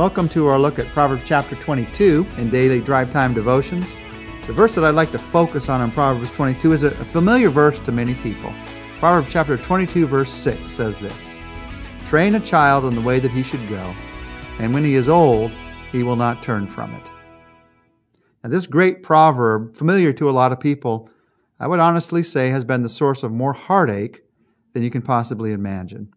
Welcome to our look at Proverbs chapter 22 in daily drive time devotions. The verse that I'd like to focus on in Proverbs 22 is a familiar verse to many people. Proverbs chapter 22, verse 6 says this Train a child in the way that he should go, and when he is old, he will not turn from it. Now, this great proverb, familiar to a lot of people, I would honestly say has been the source of more heartache than you can possibly imagine.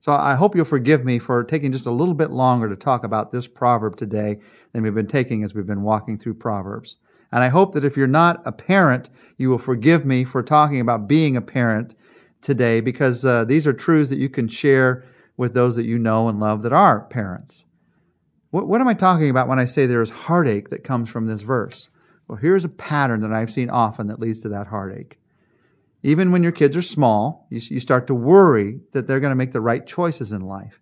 So I hope you'll forgive me for taking just a little bit longer to talk about this proverb today than we've been taking as we've been walking through Proverbs. And I hope that if you're not a parent, you will forgive me for talking about being a parent today because uh, these are truths that you can share with those that you know and love that are parents. What, what am I talking about when I say there is heartache that comes from this verse? Well, here's a pattern that I've seen often that leads to that heartache. Even when your kids are small, you, you start to worry that they're going to make the right choices in life.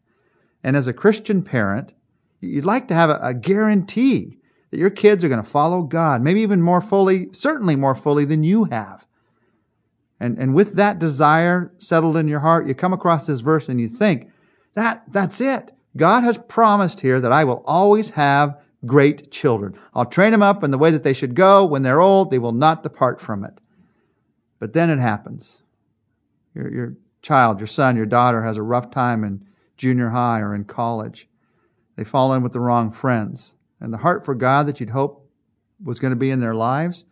And as a Christian parent, you'd like to have a, a guarantee that your kids are going to follow God, maybe even more fully, certainly more fully than you have. And, and with that desire settled in your heart, you come across this verse and you think, that, that's it. God has promised here that I will always have great children. I'll train them up in the way that they should go. When they're old, they will not depart from it. But then it happens. Your, your child, your son, your daughter has a rough time in junior high or in college. They fall in with the wrong friends. And the heart for God that you'd hope was going to be in their lives,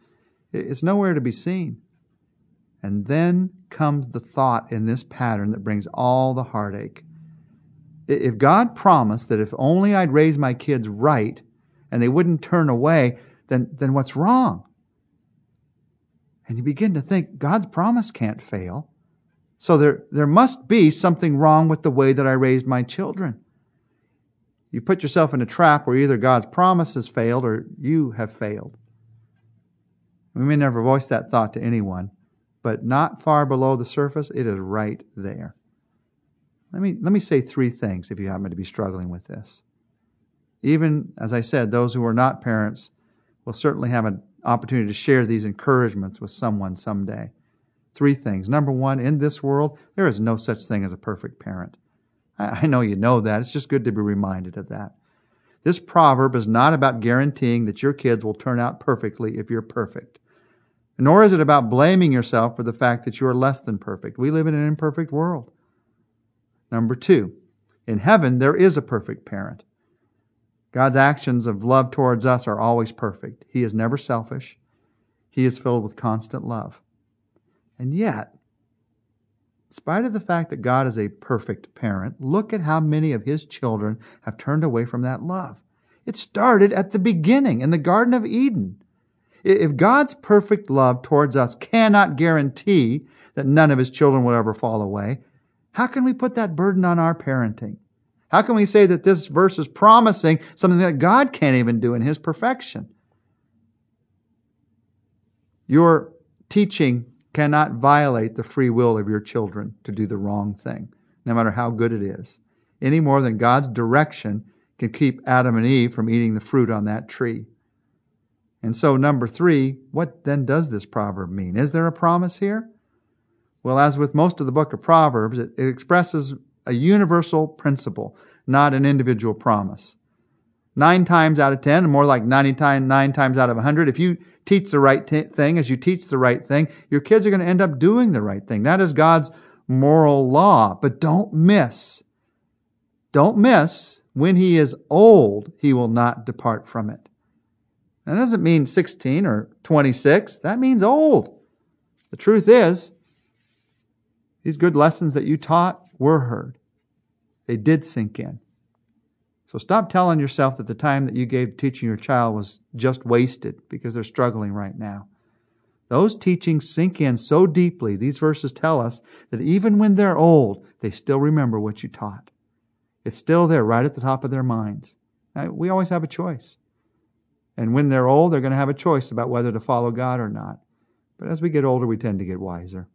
it's nowhere to be seen. And then comes the thought in this pattern that brings all the heartache. If God promised that if only I'd raise my kids right and they wouldn't turn away, then, then what's wrong? And you begin to think God's promise can't fail. So there, there must be something wrong with the way that I raised my children. You put yourself in a trap where either God's promise has failed or you have failed. We may never voice that thought to anyone, but not far below the surface, it is right there. Let me, let me say three things if you happen to be struggling with this. Even, as I said, those who are not parents will certainly have an opportunity to share these encouragements with someone someday. Three things. Number one, in this world, there is no such thing as a perfect parent. I know you know that. It's just good to be reminded of that. This proverb is not about guaranteeing that your kids will turn out perfectly if you're perfect. Nor is it about blaming yourself for the fact that you are less than perfect. We live in an imperfect world. Number two, in heaven, there is a perfect parent. God's actions of love towards us are always perfect. He is never selfish. He is filled with constant love. And yet, in spite of the fact that God is a perfect parent, look at how many of his children have turned away from that love. It started at the beginning in the Garden of Eden. If God's perfect love towards us cannot guarantee that none of his children will ever fall away, how can we put that burden on our parenting? How can we say that this verse is promising something that God can't even do in His perfection? Your teaching cannot violate the free will of your children to do the wrong thing, no matter how good it is, any more than God's direction can keep Adam and Eve from eating the fruit on that tree. And so, number three, what then does this proverb mean? Is there a promise here? Well, as with most of the book of Proverbs, it, it expresses a universal principle, not an individual promise. Nine times out of ten, more like 99 nine times out of a 100, if you teach the right t- thing, as you teach the right thing, your kids are going to end up doing the right thing. That is God's moral law. But don't miss, don't miss, when he is old, he will not depart from it. That doesn't mean 16 or 26. That means old. The truth is, these good lessons that you taught were heard. They did sink in. So stop telling yourself that the time that you gave teaching your child was just wasted because they're struggling right now. Those teachings sink in so deeply, these verses tell us that even when they're old, they still remember what you taught. It's still there right at the top of their minds. Now, we always have a choice. And when they're old, they're going to have a choice about whether to follow God or not. But as we get older, we tend to get wiser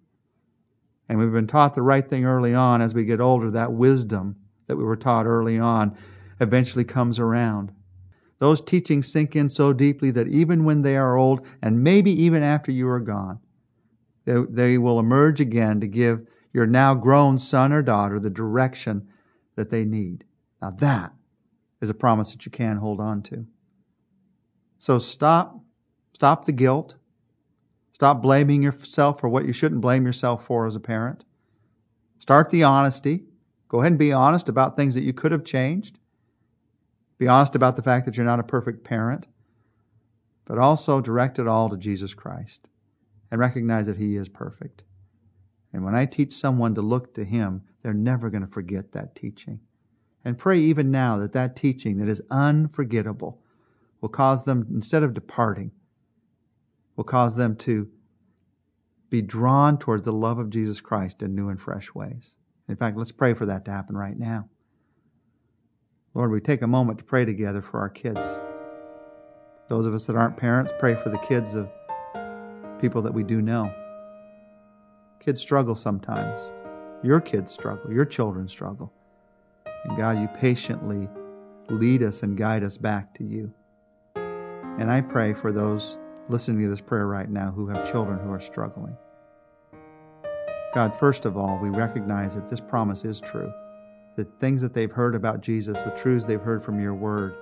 and we've been taught the right thing early on, as we get older, that wisdom that we were taught early on eventually comes around. Those teachings sink in so deeply that even when they are old, and maybe even after you are gone, they, they will emerge again to give your now grown son or daughter the direction that they need. Now that is a promise that you can hold on to. So stop, stop the guilt. Stop blaming yourself for what you shouldn't blame yourself for as a parent. Start the honesty. Go ahead and be honest about things that you could have changed. Be honest about the fact that you're not a perfect parent, but also direct it all to Jesus Christ and recognize that He is perfect. And when I teach someone to look to Him, they're never going to forget that teaching. And pray even now that that teaching that is unforgettable will cause them, instead of departing, will cause them to be drawn towards the love of Jesus Christ in new and fresh ways. In fact, let's pray for that to happen right now. Lord, we take a moment to pray together for our kids. Those of us that aren't parents, pray for the kids of people that we do know. Kids struggle sometimes. Your kids struggle. Your children struggle. And God, you patiently lead us and guide us back to you. And I pray for those listening to this prayer right now who have children who are struggling. God, first of all, we recognize that this promise is true. The things that they've heard about Jesus, the truths they've heard from your word,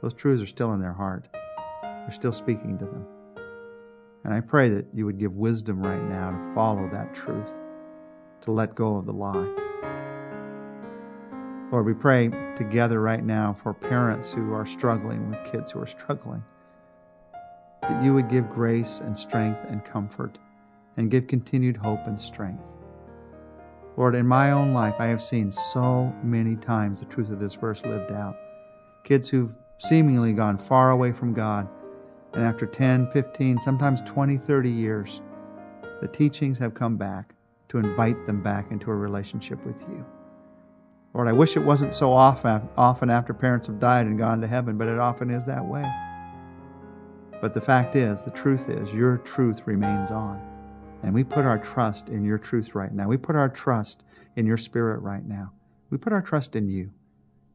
those truths are still in their heart. They're still speaking to them. And I pray that you would give wisdom right now to follow that truth, to let go of the lie. Lord, we pray together right now for parents who are struggling with kids who are struggling that you would give grace and strength and comfort and give continued hope and strength. Lord, in my own life, I have seen so many times the truth of this verse lived out. Kids who've seemingly gone far away from God, and after 10, 15, sometimes 20, 30 years, the teachings have come back to invite them back into a relationship with you. Lord, I wish it wasn't so often often after parents have died and gone to heaven, but it often is that way. But the fact is, the truth is, your truth remains on. And we put our trust in your truth right now. We put our trust in your spirit right now. We put our trust in you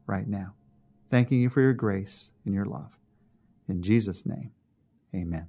right now. Thanking you for your grace and your love. In Jesus' name, amen.